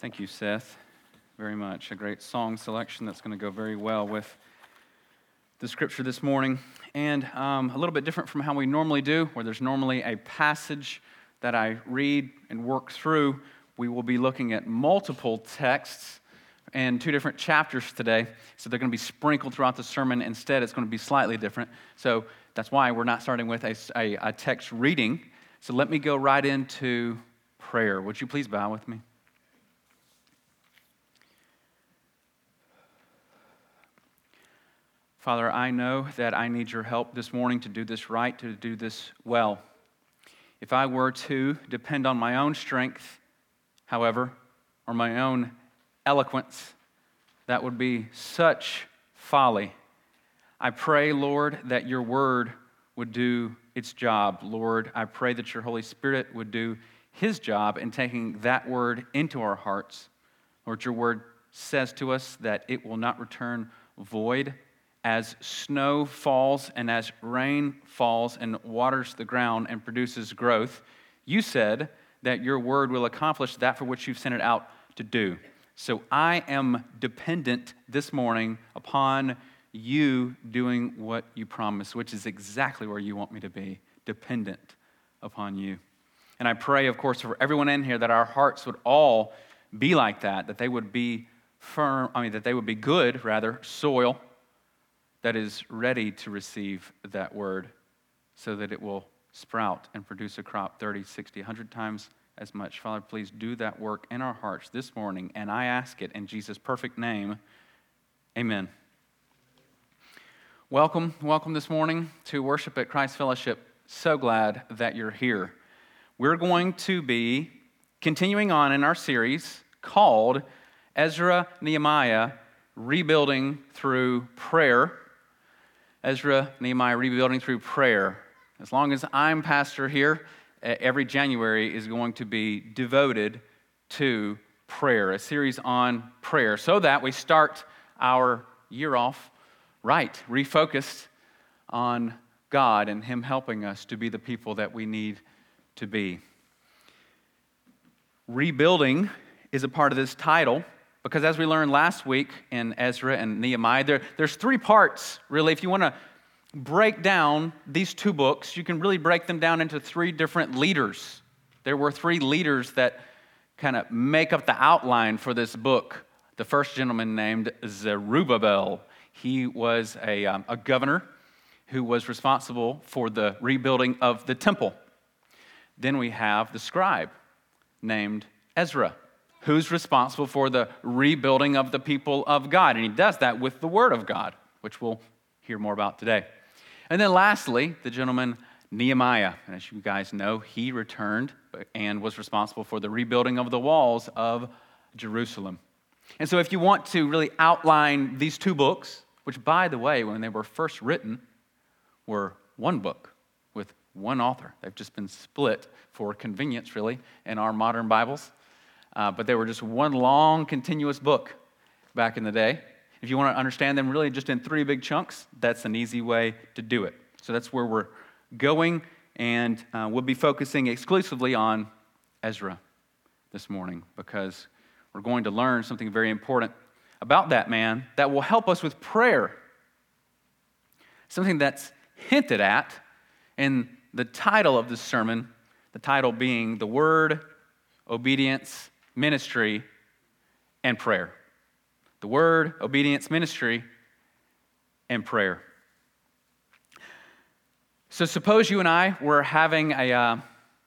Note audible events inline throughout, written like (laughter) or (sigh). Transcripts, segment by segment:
Thank you, Seth, very much. A great song selection that's going to go very well with the scripture this morning. And um, a little bit different from how we normally do, where there's normally a passage that I read and work through. We will be looking at multiple texts and two different chapters today. So they're going to be sprinkled throughout the sermon. Instead, it's going to be slightly different. So that's why we're not starting with a, a, a text reading. So let me go right into prayer. Would you please bow with me? Father, I know that I need your help this morning to do this right, to do this well. If I were to depend on my own strength, however, or my own eloquence, that would be such folly. I pray, Lord, that your word would do its job. Lord, I pray that your Holy Spirit would do his job in taking that word into our hearts. Lord, your word says to us that it will not return void as snow falls and as rain falls and waters the ground and produces growth, you said that your word will accomplish that for which you've sent it out to do. So I am dependent this morning upon you doing what you promised, which is exactly where you want me to be dependent upon you. And I pray, of course, for everyone in here that our hearts would all be like that, that they would be firm, I mean, that they would be good, rather, soil that is ready to receive that word so that it will sprout and produce a crop 30, 60, 100 times as much. Father, please do that work in our hearts this morning, and I ask it in Jesus' perfect name. Amen. Welcome, welcome this morning to worship at Christ Fellowship. So glad that you're here. We're going to be continuing on in our series called Ezra Nehemiah Rebuilding Through Prayer. Ezra, Nehemiah rebuilding through prayer. As long as I'm pastor here, every January is going to be devoted to prayer, a series on prayer, so that we start our year off right, refocused on God and Him helping us to be the people that we need to be. Rebuilding is a part of this title because as we learned last week in Ezra and Nehemiah, there, there's three parts, really. If you want to break down these two books, you can really break them down into three different leaders. There were three leaders that kind of make up the outline for this book. The first gentleman named Zerubbabel, he was a, um, a governor who was responsible for the rebuilding of the temple. Then we have the scribe named Ezra who's responsible for the rebuilding of the people of God. And he does that with the Word of God, which we'll hear more about today. And then lastly, the gentleman Nehemiah. And as you guys know, he returned and was responsible for the rebuilding of the walls of Jerusalem. And so, if you want to really outline these two books, which, by the way, when they were first written, were one book with one author, they've just been split for convenience, really, in our modern Bibles uh, but they were just one long, continuous book back in the day. If you want to understand them really just in three big chunks, that's an easy way to do it. So that's where we're going, and uh, we'll be focusing exclusively on Ezra this morning because we're going to learn something very important about that man that will help us with prayer. Something that's hinted at in the title of this sermon, the title being The Word, Obedience, ministry, and prayer. The word, obedience, ministry, and prayer. So, suppose you and I were having a, uh,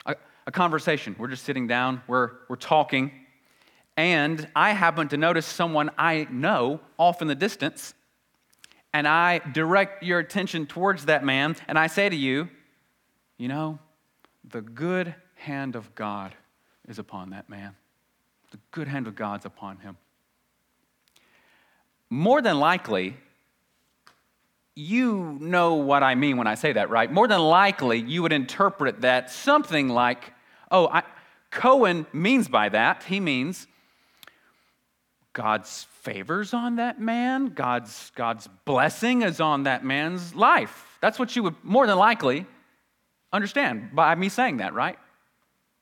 a, a, conversation. We're just sitting down, we're, we're talking, and I happen to notice someone I know off in the distance, and I direct your attention towards that man, and I say to you, You know, the good hand of God is upon that man. The good hand of God's upon him. More than likely, you know what I mean when I say that, right? More than likely, you would interpret that something like, oh, I, Cohen means by that, he means God's favors on that man, God's, God's blessing is on that man's life. That's what you would more than likely understand by me saying that, right?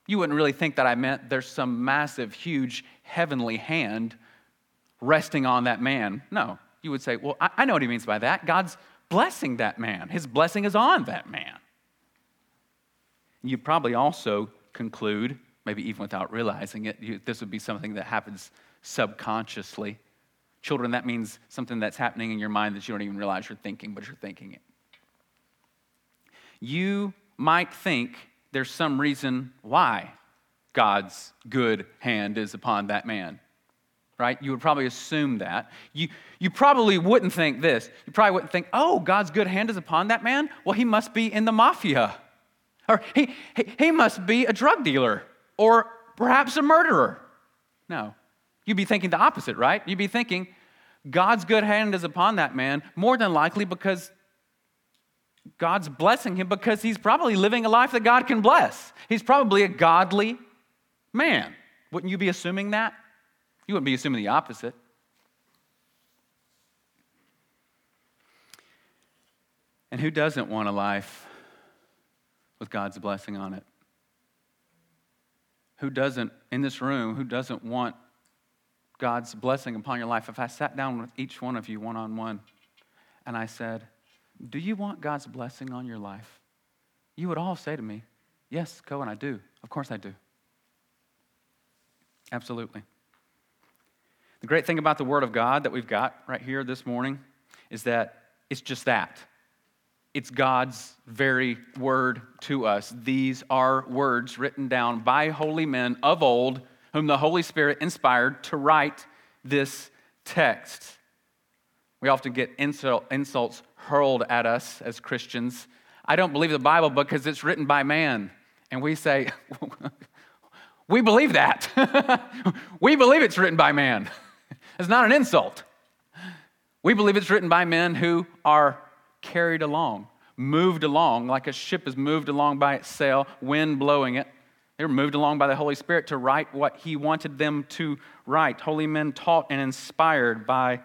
You wouldn't really think that I meant there's some massive, huge heavenly hand resting on that man. No, you would say, well, I, know what he means by that. God's blessing that man, his blessing is on that man. You'd probably also conclude, maybe even without realizing it, you, this would be something that happens subconsciously. Children, that means something that's happening in your mind that you don't even realize you're thinking, but you're thinking it. You might think there's some reason why God's good hand is upon that man. Right? You would probably assume that. You, you probably wouldn't think this. You probably wouldn't think, oh, God's good hand is upon that man? Well, he must be in the mafia. Or he, he, he must be a drug dealer. Or perhaps a murderer. No. You'd be thinking the opposite, right? You'd be thinking, God's good hand is upon that man, more than likely because God's blessing him because he's probably living a life that God can bless. He's probably a godly man. Wouldn't you be assuming that? You wouldn't be assuming the opposite. And who doesn't want a life with God's blessing on it? Who doesn't, in this room, who doesn't want God's blessing upon your life? If I sat down with each one of you one on one and I said, do you want God's blessing on your life? You would all say to me, Yes, Cohen, I do. Of course I do. Absolutely. The great thing about the Word of God that we've got right here this morning is that it's just that. It's God's very word to us. These are words written down by holy men of old, whom the Holy Spirit inspired to write this text. We often get insult, insults hurled at us as Christians. I don't believe the Bible because it's written by man. And we say, (laughs) we believe that. (laughs) we believe it's written by man. (laughs) It's not an insult. We believe it's written by men who are carried along, moved along, like a ship is moved along by its sail, wind blowing it. They were moved along by the Holy Spirit to write what He wanted them to write. Holy men taught and inspired by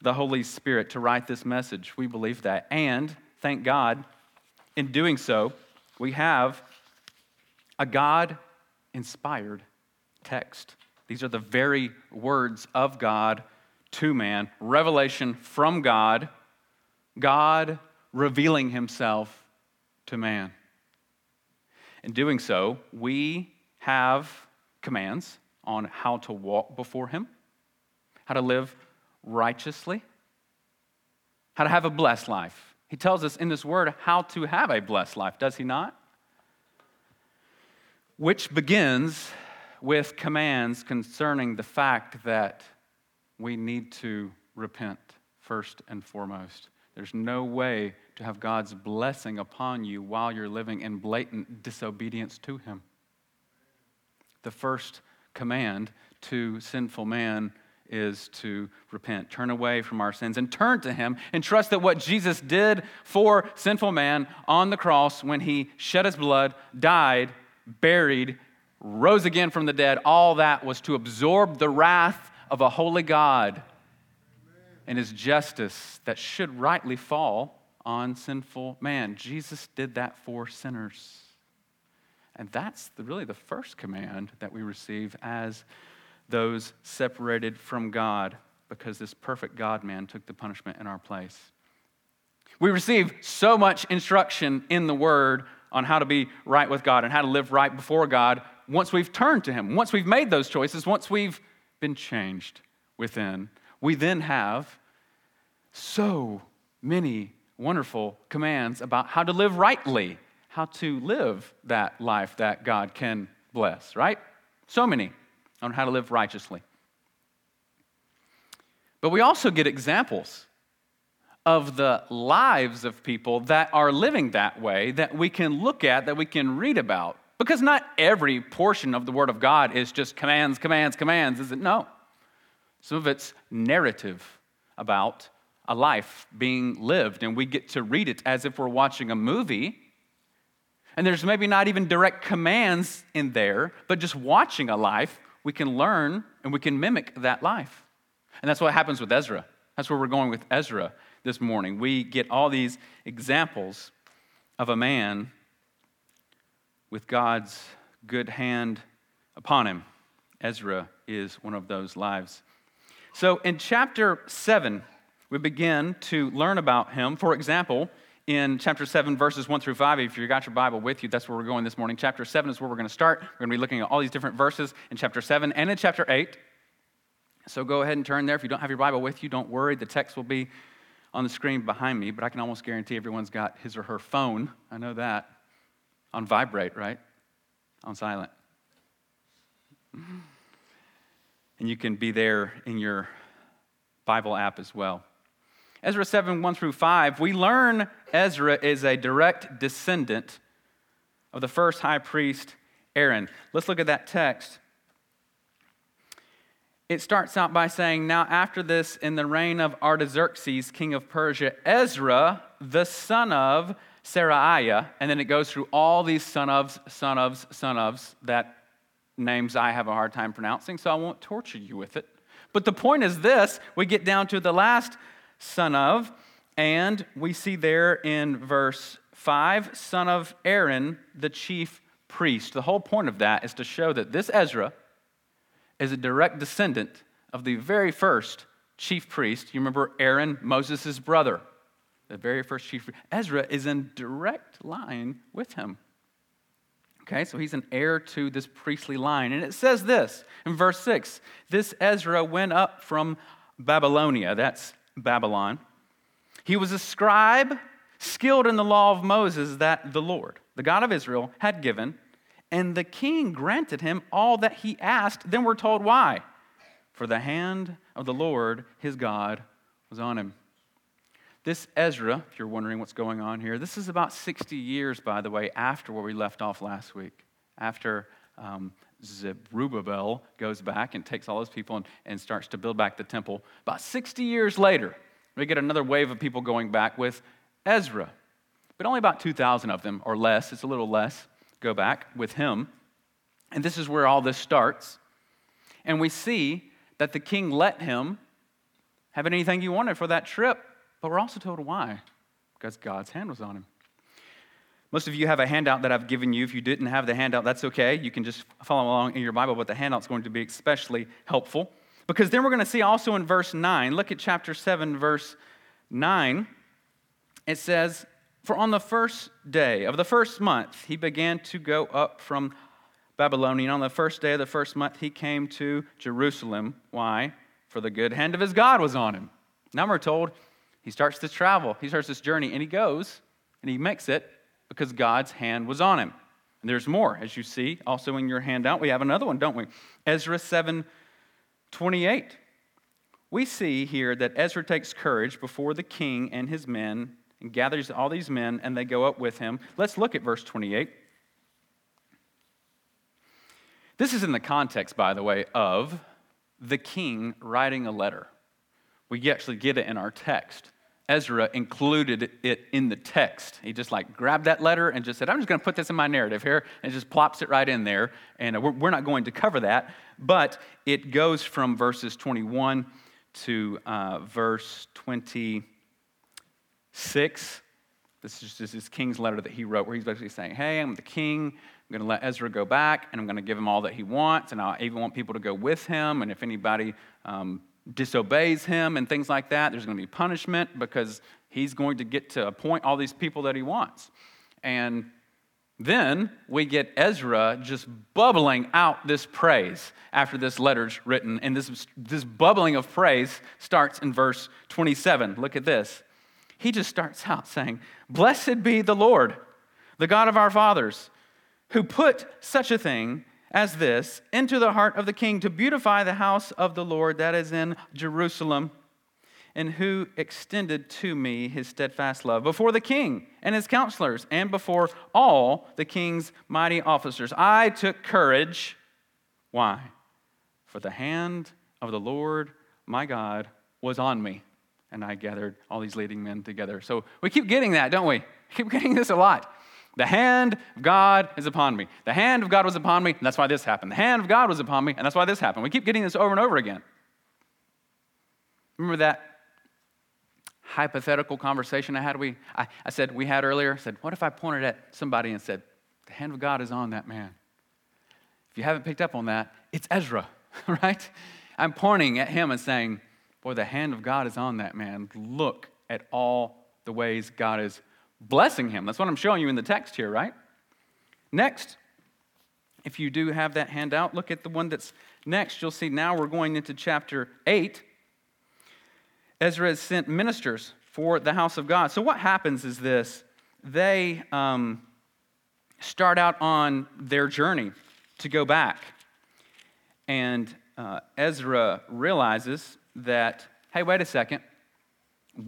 the Holy Spirit to write this message. We believe that. And thank God, in doing so, we have a God inspired text. These are the very words of God to man, revelation from God, God revealing himself to man. In doing so, we have commands on how to walk before him, how to live righteously, how to have a blessed life. He tells us in this word how to have a blessed life, does he not? Which begins with commands concerning the fact that we need to repent first and foremost. There's no way to have God's blessing upon you while you're living in blatant disobedience to Him. The first command to sinful man is to repent, turn away from our sins, and turn to Him and trust that what Jesus did for sinful man on the cross when He shed His blood, died, buried, rose again from the dead, all that was to absorb the wrath of a holy God and His justice that should rightly fall on sinful man. Jesus did that for sinners. And that's the, really the first command that we receive as those separated from God because this perfect God man took the punishment in our place. We receive so much instruction in the Word on how to be right with God and how to live right before God once we've turned to Him, once we've made those choices, once we've been changed within. We then have so many wonderful commands about how to live rightly, how to live that life that God can bless, right? So many on how to live righteously. But we also get examples of the lives of people that are living that way that we can look at, that we can read about. Because not every portion of the Word of God is just commands, commands, commands, is it? No. Some of it's narrative about a life being lived, and we get to read it as if we're watching a movie and there's maybe not even direct commands in there, but just watching a life, we can learn and we can mimic that life. And that's what happens with Ezra. That's where we're going with Ezra this morning. We get all these examples of a man with God's good hand upon him. Ezra is one of those lives. So in chapter 7, we begin to learn about him. For example, in chapter 7, verses 1 through 5, if you got your Bible with you, that's where we're going this morning. Chapter 7 is where we're going to start. We're going to be looking at all these different verses in chapter 7 and in chapter 8. So go ahead and turn there. If you don't have your Bible with you, don't worry. The text will be on the screen behind me, but I can almost guarantee everyone's got his or her phone. I know that. On vibrate, right? On silent. And you can be there in your Bible app as well. Ezra 7 1 through 5, we learn Ezra is a direct descendant of the first high priest Aaron. Let's look at that text. It starts out by saying, Now after this, in the reign of Artaxerxes, king of Persia, Ezra, the son of Seraiah, and then it goes through all these son ofs, son ofs, son ofs that names I have a hard time pronouncing, so I won't torture you with it. But the point is this we get down to the last son of, and we see there in verse 5, son of Aaron, the chief priest. The whole point of that is to show that this Ezra is a direct descendant of the very first chief priest. You remember Aaron, Moses' brother, the very first chief. Ezra is in direct line with him. Okay, so he's an heir to this priestly line. And it says this in verse 6 this Ezra went up from Babylonia, that's Babylon. He was a scribe, skilled in the law of Moses that the Lord, the God of Israel, had given. And the king granted him all that he asked. Then we're told why. For the hand of the Lord, his God, was on him. This Ezra, if you're wondering what's going on here, this is about 60 years, by the way, after where we left off last week. After um, Zerubbabel goes back and takes all those people and, and starts to build back the temple. About 60 years later, we get another wave of people going back with Ezra. But only about 2,000 of them, or less, it's a little less, go back with him. And this is where all this starts. And we see that the king let him have anything he wanted for that trip but we're also told why because God's hand was on him. Most of you have a handout that I've given you. If you didn't have the handout, that's okay. You can just follow along in your Bible, but the handout's going to be especially helpful. Because then we're going to see also in verse 9, look at chapter 7, verse 9. It says, For on the first day of the first month, he began to go up from Babylonian. On the first day of the first month, he came to Jerusalem. Why? For the good hand of his God was on him. Now we're told he starts to travel, he starts this journey, and he goes and he makes it because God's hand was on him. And there's more, as you see, also in your handout. We have another one, don't we? Ezra 7 28. We see here that Ezra takes courage before the king and his men and gathers all these men, and they go up with him. Let's look at verse 28. This is in the context, by the way, of the king writing a letter. We actually get it in our text. Ezra included it in the text. He just like grabbed that letter and just said, I'm just going to put this in my narrative here, and just plops it right in there. And we're, we're not going to cover that, but it goes from verses 21 to uh, verse 26. This is just his king's letter that he wrote, where he's basically saying, Hey, I'm the king. I'm going to let Ezra go back, and I'm going to give him all that he wants, and I even want people to go with him. And if anybody um, disobeys him and things like that, there's going to be punishment because he's going to get to appoint all these people that he wants. And then we get Ezra just bubbling out this praise after this letter's written. And this, this bubbling of praise starts in verse 27. Look at this. He just starts out saying, Blessed be the Lord, the God of our fathers, who put such a thing as this into the heart of the king to beautify the house of the Lord that is in Jerusalem, and who extended to me his steadfast love before the king and his counselors and before all the king's mighty officers. I took courage. Why? For the hand of the Lord my God was on me, and I gathered all these leading men together. So we keep getting that, don't we? Keep getting this a lot. The hand of God is upon me. The hand of God was upon me, and that's why this happened. The hand of God was upon me, and that's why this happened. We keep getting this over and over again. Remember that hypothetical conversation I had? We, I, I said we had earlier. I said, what if I pointed at somebody and said, "The hand of God is on that man." if you haven't picked up on that, it's Ezra, (laughs) right? I'm pointing at him and saying, Boy, the hand of God is on that man. Look at all the ways God is blessing him. That's what I'm showing you in the text here, right? Next, if you do have that handout, look at the one that's next. You'll see now we're going into chapter 8. Ezra has sent ministers for the house of God. So, what happens is this they um, start out on their journey to go back. And uh, Ezra realizes that, hey, wait a second,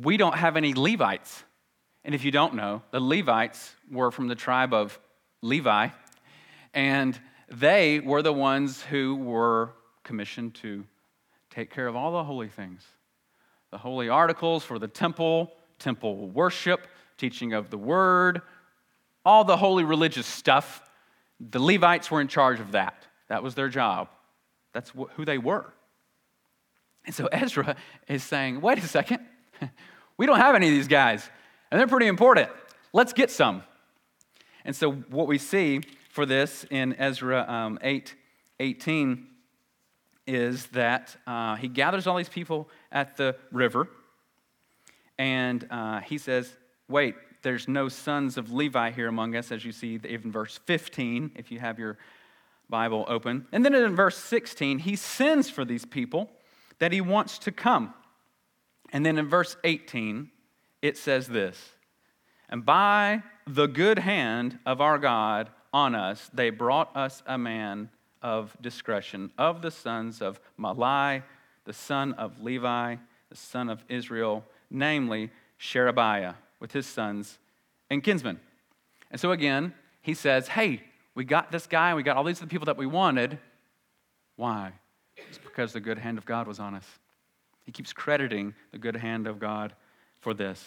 we don't have any Levites. And if you don't know, the Levites were from the tribe of Levi, and they were the ones who were commissioned to take care of all the holy things the holy articles for the temple, temple worship, teaching of the word, all the holy religious stuff. The Levites were in charge of that. That was their job. That's who they were. And so Ezra is saying, wait a second, (laughs) we don't have any of these guys, and they're pretty important. Let's get some. And so what we see for this in Ezra um, 8 18 is that uh, he gathers all these people at the river, and uh, he says, wait, there's no sons of Levi here among us, as you see in verse 15, if you have your Bible open. And then in verse 16, he sends for these people that he wants to come. And then in verse 18, it says this And by the good hand of our God on us, they brought us a man of discretion, of the sons of Mahli, the son of Levi, the son of Israel, namely Sherebiah, with his sons and kinsmen. And so again, he says, Hey, we got this guy, we got all these people that we wanted. Why? It's because the good hand of God was on us. He keeps crediting the good hand of God for this.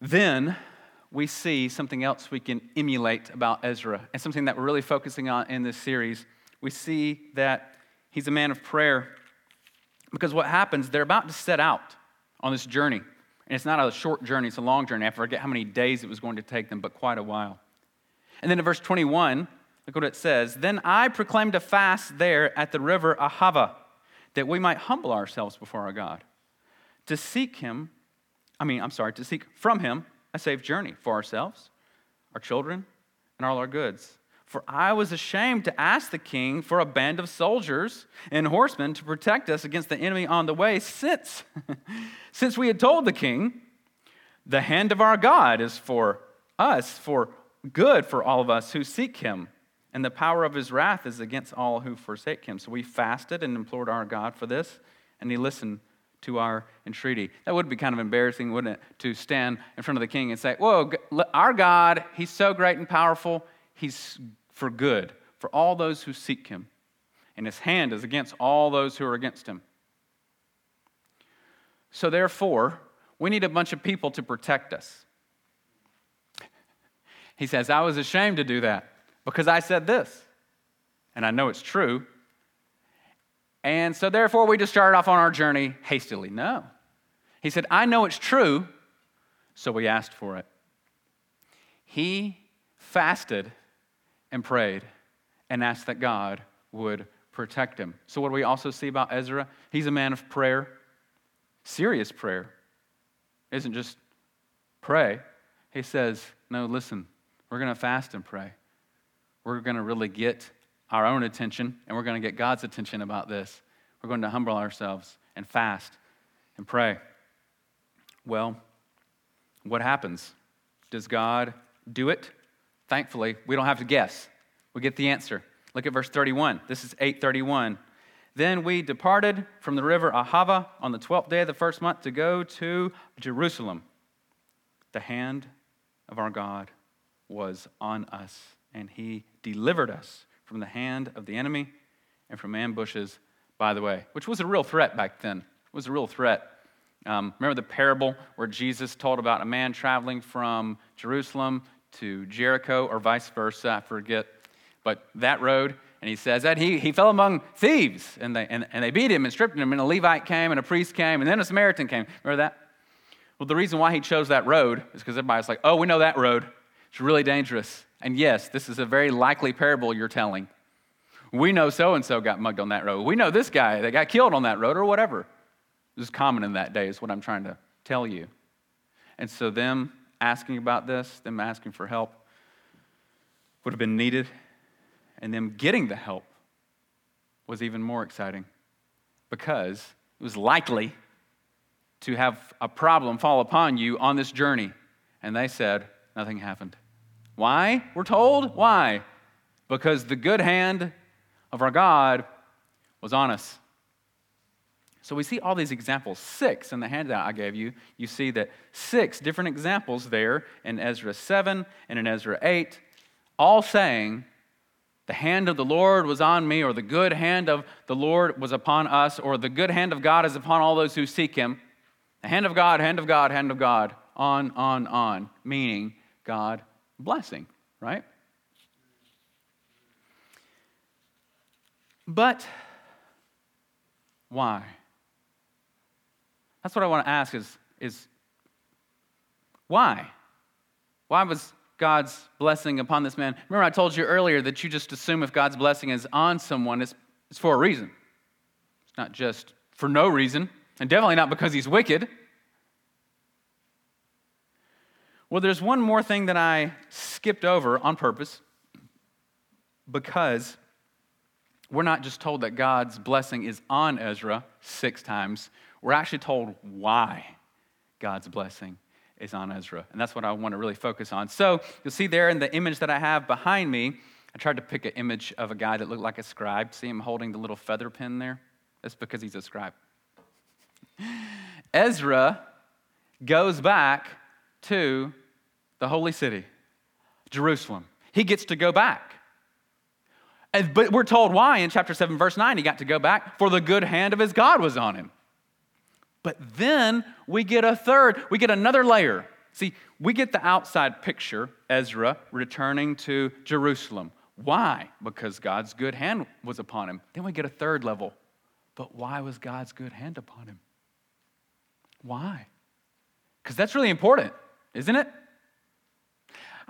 Then we see something else we can emulate about Ezra, and something that we're really focusing on in this series. We see that he's a man of prayer because what happens, they're about to set out on this journey. And it's not a short journey, it's a long journey. I forget how many days it was going to take them, but quite a while. And then in verse 21, look what it says Then I proclaimed a fast there at the river Ahava, that we might humble ourselves before our God, to seek him, I mean, I'm sorry, to seek from him a safe journey for ourselves, our children, and all our goods. For I was ashamed to ask the king for a band of soldiers and horsemen to protect us against the enemy on the way, since, (laughs) since we had told the king, the hand of our God is for us, for good for all of us who seek him, and the power of his wrath is against all who forsake him. So we fasted and implored our God for this, and he listened to our entreaty. That would be kind of embarrassing, wouldn't it, to stand in front of the king and say, Whoa, our God, he's so great and powerful, he's for good for all those who seek him, and his hand is against all those who are against him. So therefore, we need a bunch of people to protect us. He says, I was ashamed to do that because I said this. And I know it's true. And so, therefore, we just started off on our journey hastily. No. He said, I know it's true, so we asked for it. He fasted and prayed and asked that God would protect him. So, what do we also see about Ezra? He's a man of prayer, serious prayer. It isn't just pray. He says, No, listen, we're going to fast and pray. We're going to really get our own attention and we're going to get God's attention about this. We're going to humble ourselves and fast and pray. Well, what happens? Does God do it? Thankfully, we don't have to guess. We get the answer. Look at verse 31. This is 831. Then we departed from the river Ahava on the 12th day of the first month to go to Jerusalem. The hand of our God was on us, and he delivered us from the hand of the enemy and from ambushes by the way, which was a real threat back then. It was a real threat. Um, remember the parable where Jesus told about a man traveling from Jerusalem to Jericho or vice versa? I forget. But that road, and he says that he, he fell among thieves, and they, and, and they beat him and stripped him, and a Levite came, and a priest came, and then a Samaritan came. Remember that? Well, the reason why he chose that road is because everybody's like, oh, we know that road. It's really dangerous. And yes, this is a very likely parable you're telling. We know so and so got mugged on that road. We know this guy that got killed on that road or whatever. It was common in that day, is what I'm trying to tell you. And so, them asking about this, them asking for help, would have been needed, and them getting the help was even more exciting because it was likely to have a problem fall upon you on this journey. And they said, nothing happened. Why? We're told. Why? Because the good hand of our God was on us. So we see all these examples, six in the handout I gave you. You see that six different examples there in Ezra 7 and in Ezra 8, all saying, The hand of the Lord was on me, or the good hand of the Lord was upon us, or the good hand of God is upon all those who seek him. The hand of God, hand of God, hand of God, on, on, on, meaning God blessing, right? But why? That's what I want to ask is, is why? Why was God's blessing upon this man? Remember, I told you earlier that you just assume if God's blessing is on someone, it's, it's for a reason. It's not just for no reason, and definitely not because he's wicked. Well, there's one more thing that I skipped over on purpose because we're not just told that God's blessing is on Ezra six times, we're actually told why God's blessing is on Ezra. And that's what I want to really focus on. So you'll see there in the image that I have behind me, I tried to pick an image of a guy that looked like a scribe. See him holding the little feather pen there? That's because he's a scribe. (laughs) Ezra goes back to the holy city, Jerusalem. He gets to go back. And, but we're told why in chapter 7, verse 9, he got to go back, for the good hand of his God was on him. But then we get a third, we get another layer. See, we get the outside picture, Ezra returning to Jerusalem. Why? Because God's good hand was upon him. Then we get a third level. But why was God's good hand upon him? Why? Because that's really important, isn't it?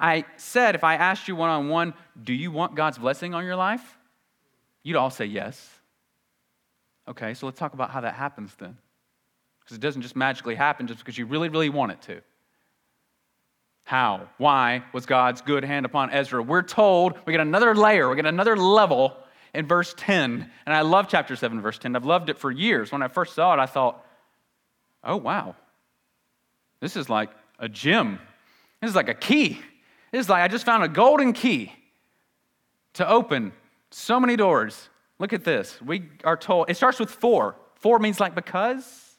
I said if I asked you one on one, do you want God's blessing on your life? You'd all say yes. Okay, so let's talk about how that happens then. Because it doesn't just magically happen just because you really, really want it to. How? Why was God's good hand upon Ezra? We're told we get another layer, we get another level in verse 10. And I love chapter 7, verse 10. I've loved it for years. When I first saw it, I thought, oh, wow. This is like a gem. This is like a key. It's like I just found a golden key to open so many doors. Look at this. We are told, it starts with for. For means like because.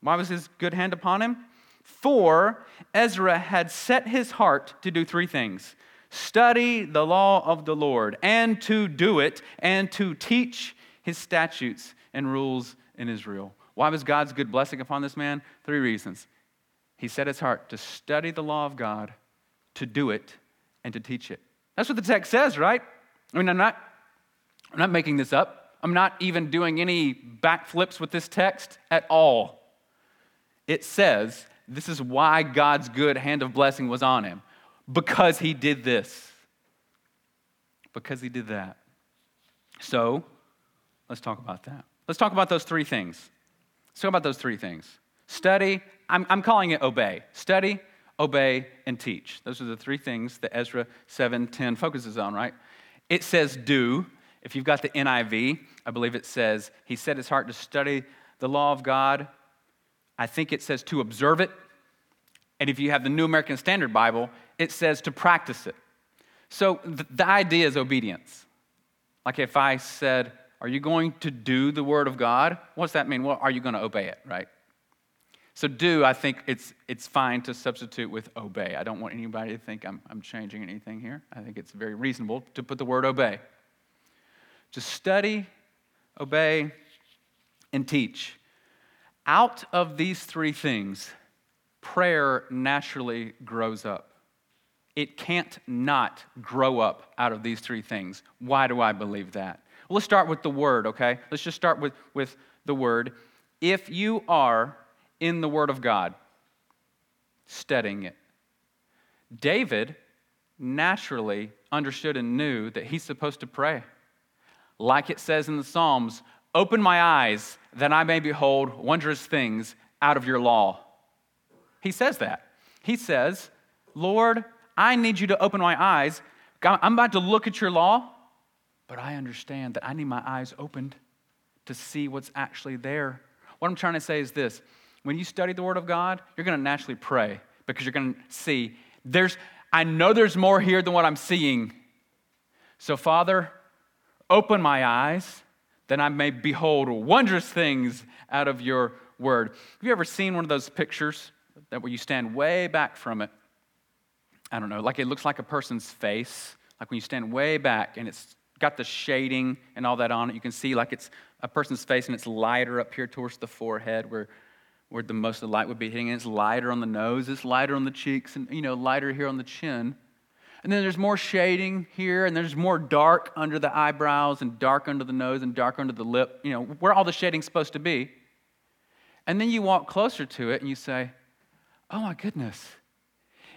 Why was his good hand upon him? For Ezra had set his heart to do three things study the law of the Lord, and to do it, and to teach his statutes and rules in Israel. Why was God's good blessing upon this man? Three reasons he set his heart to study the law of God, to do it, and to teach it. That's what the text says, right? I mean, I'm not, I'm not making this up. I'm not even doing any backflips with this text at all. It says this is why God's good hand of blessing was on him because he did this. Because he did that. So, let's talk about that. Let's talk about those three things. Let's talk about those three things study, I'm, I'm calling it obey. Study, obey, and teach. Those are the three things that Ezra 7:10 focuses on, right? It says do. If you've got the NIV, I believe it says he set his heart to study the law of God. I think it says to observe it. And if you have the New American Standard Bible, it says to practice it. So the, the idea is obedience. Like if I said, Are you going to do the Word of God? What's that mean? Well, are you going to obey it, right? So, do, I think it's, it's fine to substitute with obey. I don't want anybody to think I'm, I'm changing anything here. I think it's very reasonable to put the word obey. To study, obey, and teach. Out of these three things, prayer naturally grows up. It can't not grow up out of these three things. Why do I believe that? Well, let's start with the word, okay? Let's just start with, with the word. If you are in the Word of God, studying it, David naturally understood and knew that he's supposed to pray. Like it says in the Psalms, open my eyes that I may behold wondrous things out of your law. He says that. He says, Lord, I need you to open my eyes. I'm about to look at your law, but I understand that I need my eyes opened to see what's actually there. What I'm trying to say is this when you study the Word of God, you're going to naturally pray because you're going to see there's, I know there's more here than what I'm seeing. So, Father, open my eyes that I may behold wondrous things out of your Word. Have you ever seen one of those pictures that where you stand way back from it? I don't know, like it looks like a person's face, like when you stand way back and it's got the shading and all that on it. You can see like it's a person's face and it's lighter up here towards the forehead where, where the most of the light would be hitting. And it's lighter on the nose, it's lighter on the cheeks, and you know, lighter here on the chin. And then there's more shading here, and there's more dark under the eyebrows, and dark under the nose, and dark under the lip, you know, where all the shading's supposed to be. And then you walk closer to it and you say, Oh my goodness.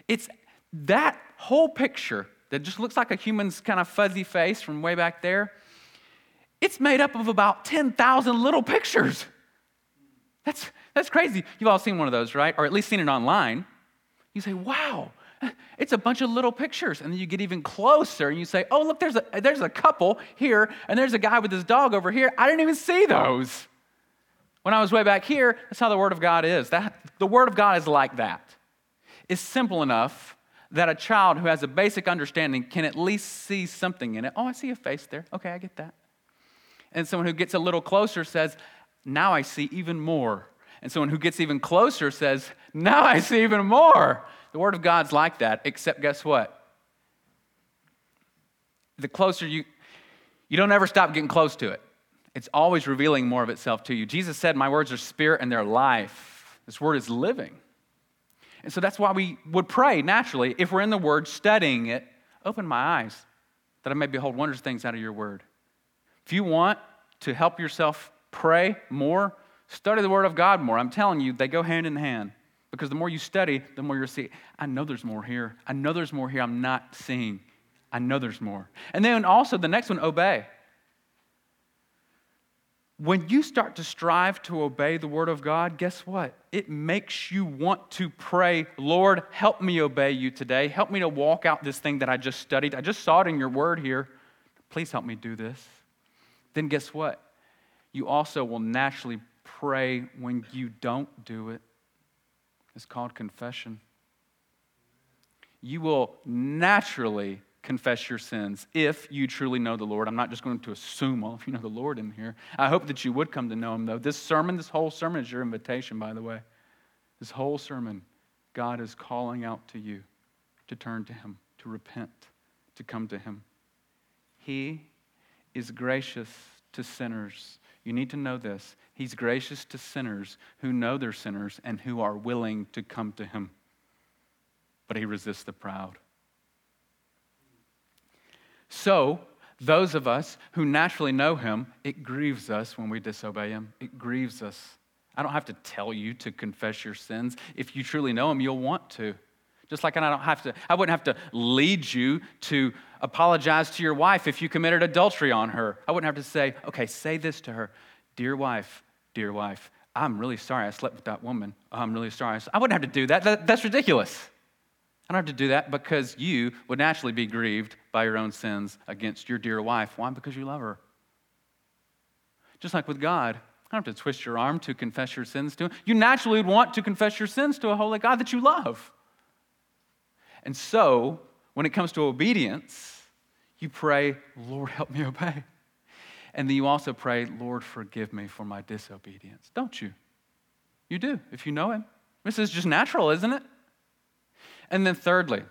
It's that whole picture that just looks like a human's kind of fuzzy face from way back there, it's made up of about 10,000 little pictures. That's, that's crazy. You've all seen one of those, right? Or at least seen it online. You say, wow, it's a bunch of little pictures. And then you get even closer and you say, oh, look, there's a, there's a couple here, and there's a guy with his dog over here. I didn't even see those. When I was way back here, that's how the Word of God is. That, the Word of God is like that. It's simple enough that a child who has a basic understanding can at least see something in it. Oh, I see a face there. Okay, I get that. And someone who gets a little closer says, Now I see even more. And someone who gets even closer says, Now I see even more. The Word of God's like that, except guess what? The closer you, you don't ever stop getting close to it. It's always revealing more of itself to you. Jesus said, My words are spirit and they're life. This word is living. And so that's why we would pray naturally. If we're in the Word, studying it, open my eyes that I may behold wondrous things out of your Word. If you want to help yourself pray more, study the Word of God more. I'm telling you, they go hand in hand. Because the more you study, the more you'll see, I know there's more here. I know there's more here I'm not seeing. I know there's more. And then also the next one, obey when you start to strive to obey the word of God, guess what? It makes you want to pray, Lord, help me obey you today. Help me to walk out this thing that I just studied. I just saw it in your word here. Please help me do this. Then guess what? You also will naturally pray when you don't do it. It's called confession. You will naturally confess your sins if you truly know the Lord. I'm not just going to assume all of you know the Lord in here. I hope that you would come to know him, though. This sermon, this whole sermon is your invitation, by the way. This whole sermon, God is calling out to you to turn to him, to repent, to come to him. He is gracious to sinners. You need to know this. He's gracious to sinners who know they're sinners and who are willing to come to him. But he resists the proud. So, those of us who naturally know him, it grieves us when we disobey him. It grieves us. I don't have to tell you to confess your sins. If you truly know him, you'll want to. Just like I don't have to, I wouldn't have to lead you to apologize to your wife if you committed adultery on her. I wouldn't have to say, okay, say this to her Dear wife, dear wife, I'm really sorry I slept with that woman. I'm really sorry. I wouldn't have to do that. that that's ridiculous. I don't have to do that because you would naturally be grieved by your own sins against your dear wife. Why? Because you love her. Just like with God, I don't have to twist your arm to confess your sins to him. You naturally would want to confess your sins to a holy God that you love. And so, when it comes to obedience, you pray, Lord, help me obey. And then you also pray, Lord, forgive me for my disobedience. Don't you? You do, if you know Him. This is just natural, isn't it? And then, thirdly,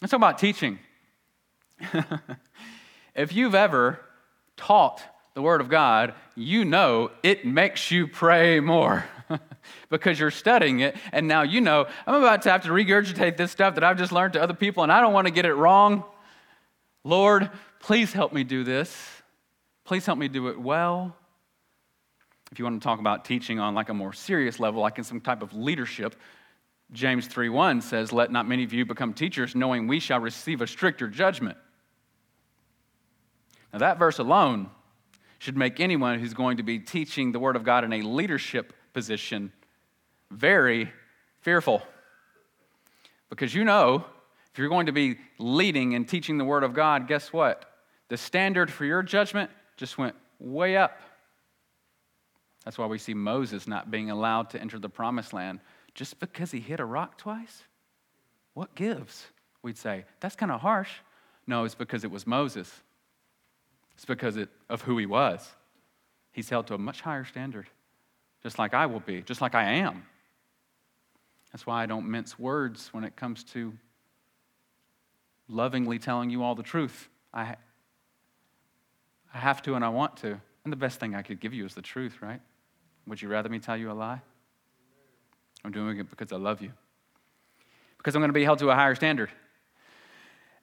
let's talk about teaching. (laughs) if you've ever taught the Word of God, you know it makes you pray more (laughs) because you're studying it. And now you know I'm about to have to regurgitate this stuff that I've just learned to other people, and I don't want to get it wrong. Lord, please help me do this. Please help me do it well. If you want to talk about teaching on like a more serious level, like in some type of leadership, James 3:1 says, "Let not many of you become teachers, knowing we shall receive a stricter judgment." Now that verse alone should make anyone who's going to be teaching the word of God in a leadership position very fearful. Because you know, if you're going to be leading and teaching the word of God, guess what? The standard for your judgment just went way up. That's why we see Moses not being allowed to enter the promised land just because he hit a rock twice? What gives? We'd say, that's kind of harsh. No, it's because it was Moses. It's because it, of who he was. He's held to a much higher standard, just like I will be, just like I am. That's why I don't mince words when it comes to lovingly telling you all the truth. I, I have to and I want to. And the best thing I could give you is the truth, right? Would you rather me tell you a lie? I'm doing it because I love you. Because I'm going to be held to a higher standard.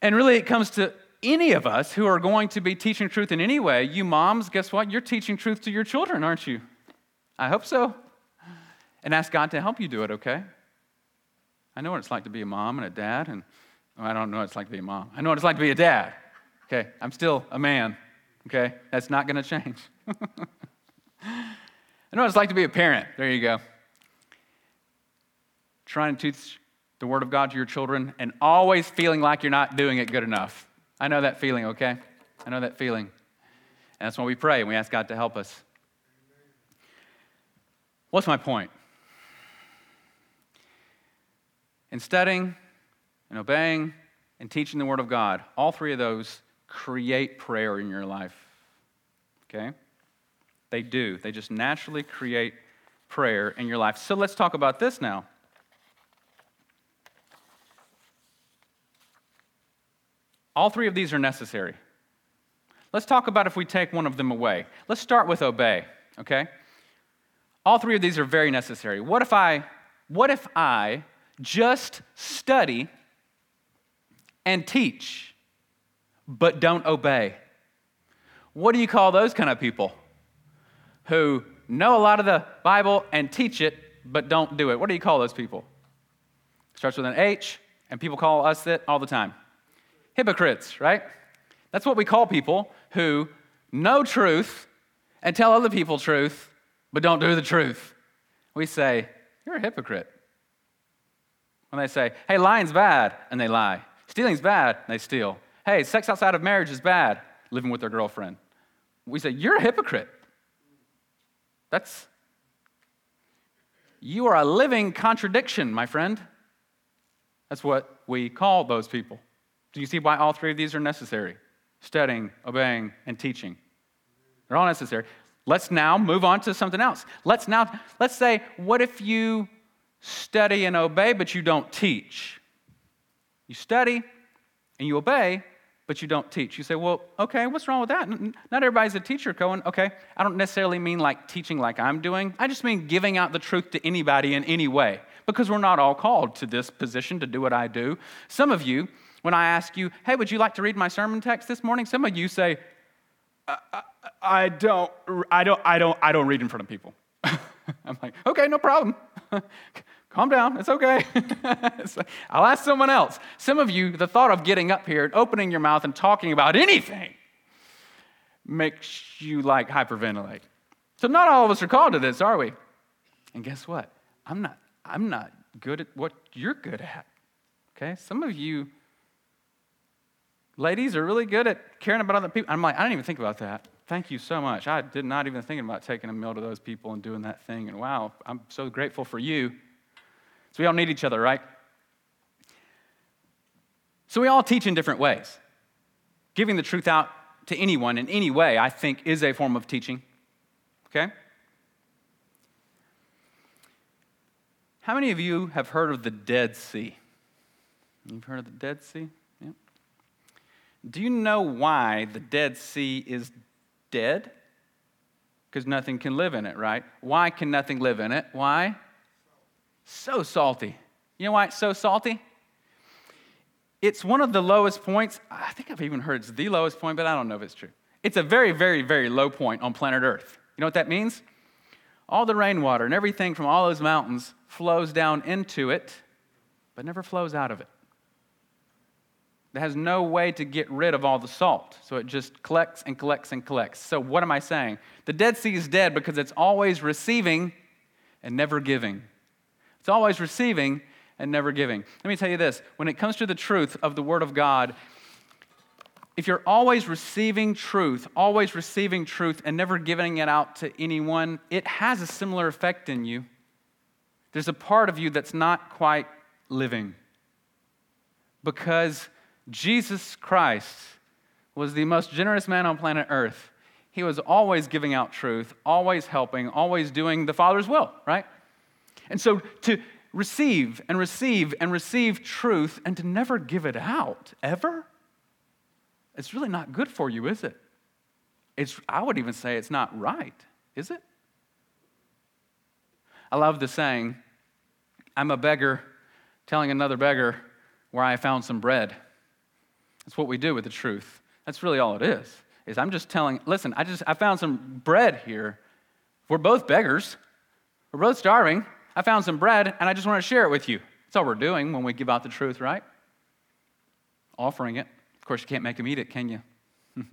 And really, it comes to any of us who are going to be teaching truth in any way. You moms, guess what? You're teaching truth to your children, aren't you? I hope so. And ask God to help you do it, okay? I know what it's like to be a mom and a dad, and I don't know what it's like to be a mom. I know what it's like to be a dad. Okay, I'm still a man. Okay, that's not going to change. (laughs) I know what it's like to be a parent. There you go trying to teach the Word of God to your children and always feeling like you're not doing it good enough. I know that feeling, okay? I know that feeling. And that's why we pray and we ask God to help us. What's my point? In studying and obeying and teaching the Word of God, all three of those create prayer in your life. Okay? They do. They just naturally create prayer in your life. So let's talk about this now. All three of these are necessary. Let's talk about if we take one of them away. Let's start with obey, okay? All three of these are very necessary. What if I what if I just study and teach but don't obey? What do you call those kind of people who know a lot of the Bible and teach it but don't do it? What do you call those people? Starts with an H, and people call us it all the time hypocrites, right? That's what we call people who know truth and tell other people truth, but don't do the truth. We say, You're a hypocrite. When they say, Hey, lying's bad, and they lie. Stealing's bad, they steal. Hey, sex outside of marriage is bad, living with their girlfriend. We say, You're a hypocrite. That's, you are a living contradiction, my friend. That's what we call those people. Do you see why all three of these are necessary? Studying, obeying, and teaching. They're all necessary. Let's now move on to something else. Let's now, let's say, what if you study and obey, but you don't teach? You study and you obey, but you don't teach. You say, well, okay, what's wrong with that? Not everybody's a teacher, Cohen. Okay, I don't necessarily mean like teaching like I'm doing. I just mean giving out the truth to anybody in any way because we're not all called to this position to do what I do. Some of you, when I ask you, hey, would you like to read my sermon text this morning? Some of you say, I, I, I don't, I don't, I don't, I don't read in front of people. (laughs) I'm like, okay, no problem. (laughs) Calm down, it's okay. (laughs) I'll ask someone else. Some of you, the thought of getting up here and opening your mouth and talking about anything makes you like hyperventilate. So not all of us are called to this, are we? And guess what? I'm not, I'm not good at what you're good at. Okay? Some of you Ladies are really good at caring about other people. I'm like, I didn't even think about that. Thank you so much. I did not even think about taking a meal to those people and doing that thing. And wow, I'm so grateful for you. So we all need each other, right? So we all teach in different ways. Giving the truth out to anyone in any way, I think, is a form of teaching. Okay? How many of you have heard of the Dead Sea? You've heard of the Dead Sea? Yep. Do you know why the Dead Sea is dead? Because nothing can live in it, right? Why can nothing live in it? Why? So salty. You know why it's so salty? It's one of the lowest points. I think I've even heard it's the lowest point, but I don't know if it's true. It's a very, very, very low point on planet Earth. You know what that means? All the rainwater and everything from all those mountains flows down into it, but never flows out of it. It has no way to get rid of all the salt. So it just collects and collects and collects. So, what am I saying? The Dead Sea is dead because it's always receiving and never giving. It's always receiving and never giving. Let me tell you this when it comes to the truth of the Word of God, if you're always receiving truth, always receiving truth, and never giving it out to anyone, it has a similar effect in you. There's a part of you that's not quite living because Jesus Christ was the most generous man on planet Earth. He was always giving out truth, always helping, always doing the Father's will, right? And so to receive and receive and receive truth and to never give it out, ever, it's really not good for you, is it? It's, I would even say it's not right, is it? I love the saying, I'm a beggar telling another beggar where I found some bread. That's what we do with the truth. That's really all it is. Is I'm just telling, listen, I just I found some bread here. We're both beggars. We're both starving. I found some bread and I just want to share it with you. That's all we're doing when we give out the truth, right? Offering it. Of course, you can't make them eat it, can you? (laughs)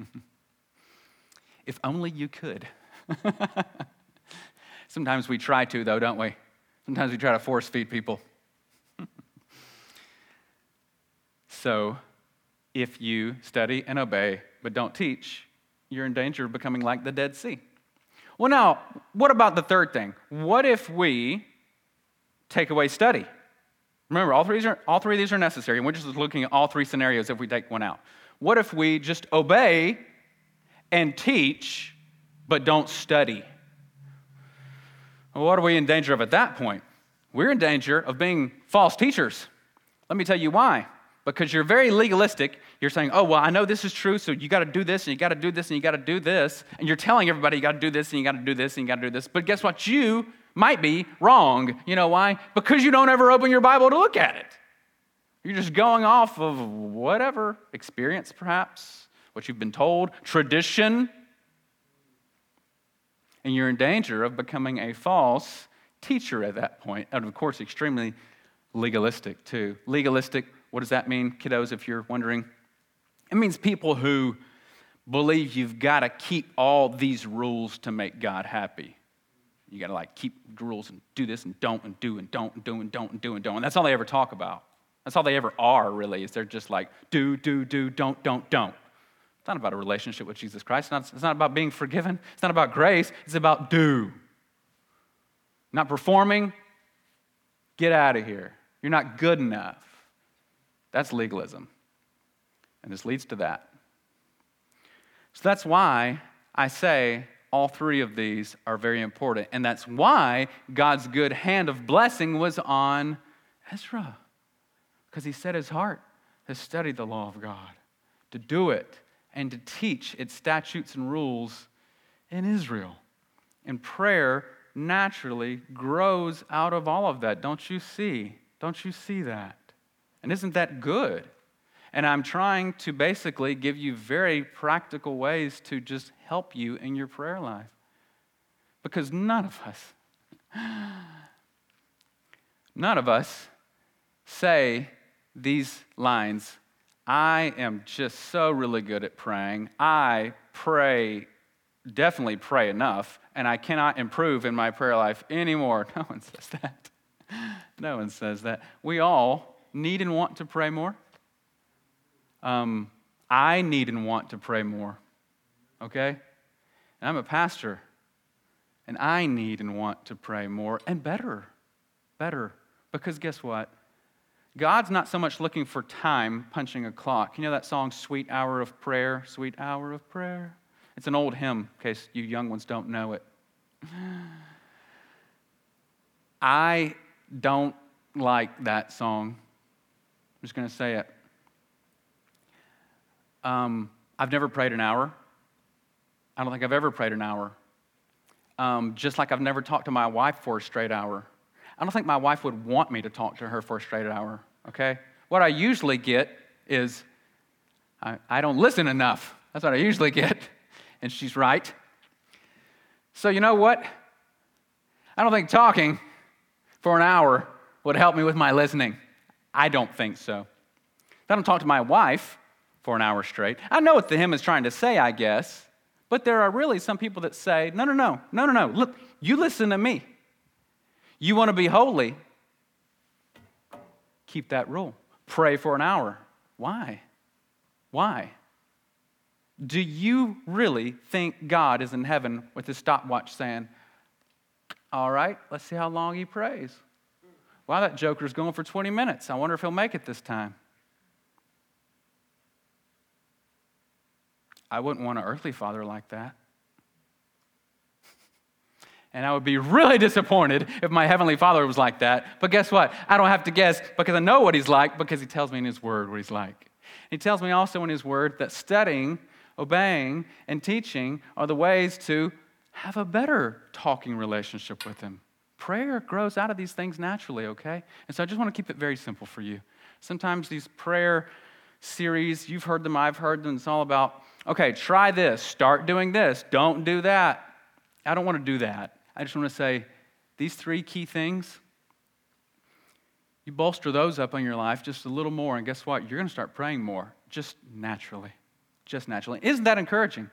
if only you could. (laughs) Sometimes we try to, though, don't we? Sometimes we try to force feed people. (laughs) so, if you study and obey but don't teach, you're in danger of becoming like the Dead Sea. Well, now, what about the third thing? What if we take away study? Remember, all three, are, all three of these are necessary, and we're just looking at all three scenarios if we take one out. What if we just obey and teach, but don't study? Well, what are we in danger of at that point? We're in danger of being false teachers. Let me tell you why because you're very legalistic. You're saying, oh, well, I know this is true, so you got to do this, and you got to do this, and you got to do this. And you're telling everybody you got to do this, and you got to do this, and you got to do this. But guess what? You might be wrong. You know why? Because you don't ever open your Bible to look at it. You're just going off of whatever experience, perhaps, what you've been told, tradition. And you're in danger of becoming a false teacher at that point. And of course, extremely legalistic, too. Legalistic what does that mean, kiddos, if you're wondering? It means people who believe you've got to keep all these rules to make God happy. You got to like keep rules and do this and don't and do and don't and do and don't and do and don't. And that's all they ever talk about. That's all they ever are, really, is they're just like do, do, do, don't, don't, don't. It's not about a relationship with Jesus Christ. It's not, it's not about being forgiven. It's not about grace. It's about do. Not performing, get out of here. You're not good enough. That's legalism. And this leads to that. So that's why I say all three of these are very important. And that's why God's good hand of blessing was on Ezra. Because he set his heart to study the law of God, to do it, and to teach its statutes and rules in Israel. And prayer naturally grows out of all of that. Don't you see? Don't you see that? And isn't that good? And I'm trying to basically give you very practical ways to just help you in your prayer life. Because none of us, none of us say these lines I am just so really good at praying. I pray, definitely pray enough, and I cannot improve in my prayer life anymore. (laughs) No one says that. No one says that. We all need and want to pray more. Um, I need and want to pray more. Okay? And I'm a pastor, and I need and want to pray more and better. Better. Because guess what? God's not so much looking for time punching a clock. You know that song, Sweet Hour of Prayer? Sweet Hour of Prayer? It's an old hymn, in case you young ones don't know it. (sighs) I don't like that song I'm just going to say it. Um, I've never prayed an hour. I don't think I've ever prayed an hour. Um, just like I've never talked to my wife for a straight hour. I don't think my wife would want me to talk to her for a straight hour, okay? What I usually get is I, I don't listen enough. That's what I usually get. And she's right. So, you know what? I don't think talking for an hour would help me with my listening. I don't think so. If I don't talk to my wife for an hour straight. I know what the hymn is trying to say, I guess, but there are really some people that say, no, no, no, no, no, no. Look, you listen to me. You want to be holy? Keep that rule. Pray for an hour. Why? Why? Do you really think God is in heaven with his stopwatch saying, All right, let's see how long he prays? Wow, that joker's going for 20 minutes. I wonder if he'll make it this time. I wouldn't want an earthly father like that. (laughs) And I would be really disappointed if my heavenly father was like that. But guess what? I don't have to guess because I know what he's like because he tells me in his word what he's like. He tells me also in his word that studying, obeying, and teaching are the ways to have a better talking relationship with him. Prayer grows out of these things naturally, okay? And so I just want to keep it very simple for you. Sometimes these prayer series, you've heard them, I've heard them, it's all about, okay, try this, start doing this, don't do that. I don't want to do that. I just want to say these three key things, you bolster those up in your life just a little more, and guess what? You're going to start praying more, just naturally. Just naturally. Isn't that encouraging?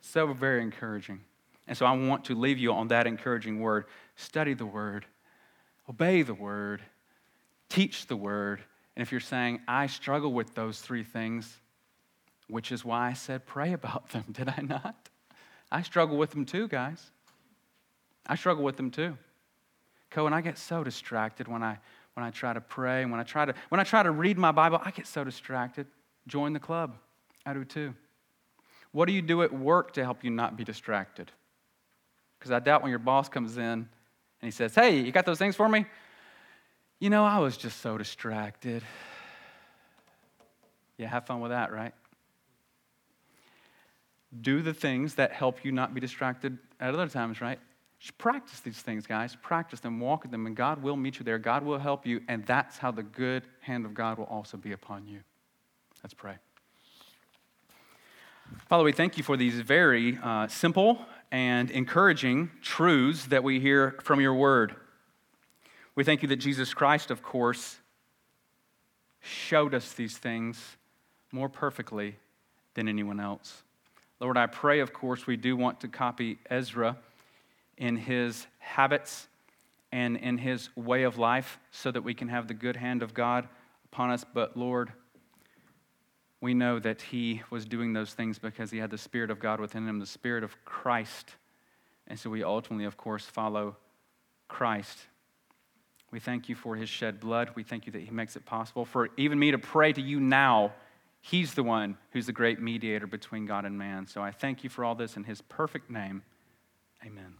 So very encouraging. And so I want to leave you on that encouraging word. Study the word, obey the word, teach the word. And if you're saying, I struggle with those three things, which is why I said pray about (laughs) them, did I not? I struggle with them too, guys. I struggle with them too. Cohen, I get so distracted when I when I try to pray and when I try to when I try to read my Bible, I get so distracted. Join the club. I do too. What do you do at work to help you not be distracted? Because I doubt when your boss comes in and he says, Hey, you got those things for me? You know, I was just so distracted. Yeah, have fun with that, right? Do the things that help you not be distracted at other times, right? Just practice these things, guys. Practice them, walk in them, and God will meet you there. God will help you, and that's how the good hand of God will also be upon you. Let's pray. Father, we thank you for these very uh, simple and encouraging truths that we hear from your word. We thank you that Jesus Christ, of course, showed us these things more perfectly than anyone else. Lord, I pray, of course, we do want to copy Ezra in his habits and in his way of life so that we can have the good hand of God upon us. But Lord, we know that he was doing those things because he had the Spirit of God within him, the Spirit of Christ. And so we ultimately, of course, follow Christ. We thank you for his shed blood. We thank you that he makes it possible for even me to pray to you now. He's the one who's the great mediator between God and man. So I thank you for all this in his perfect name. Amen.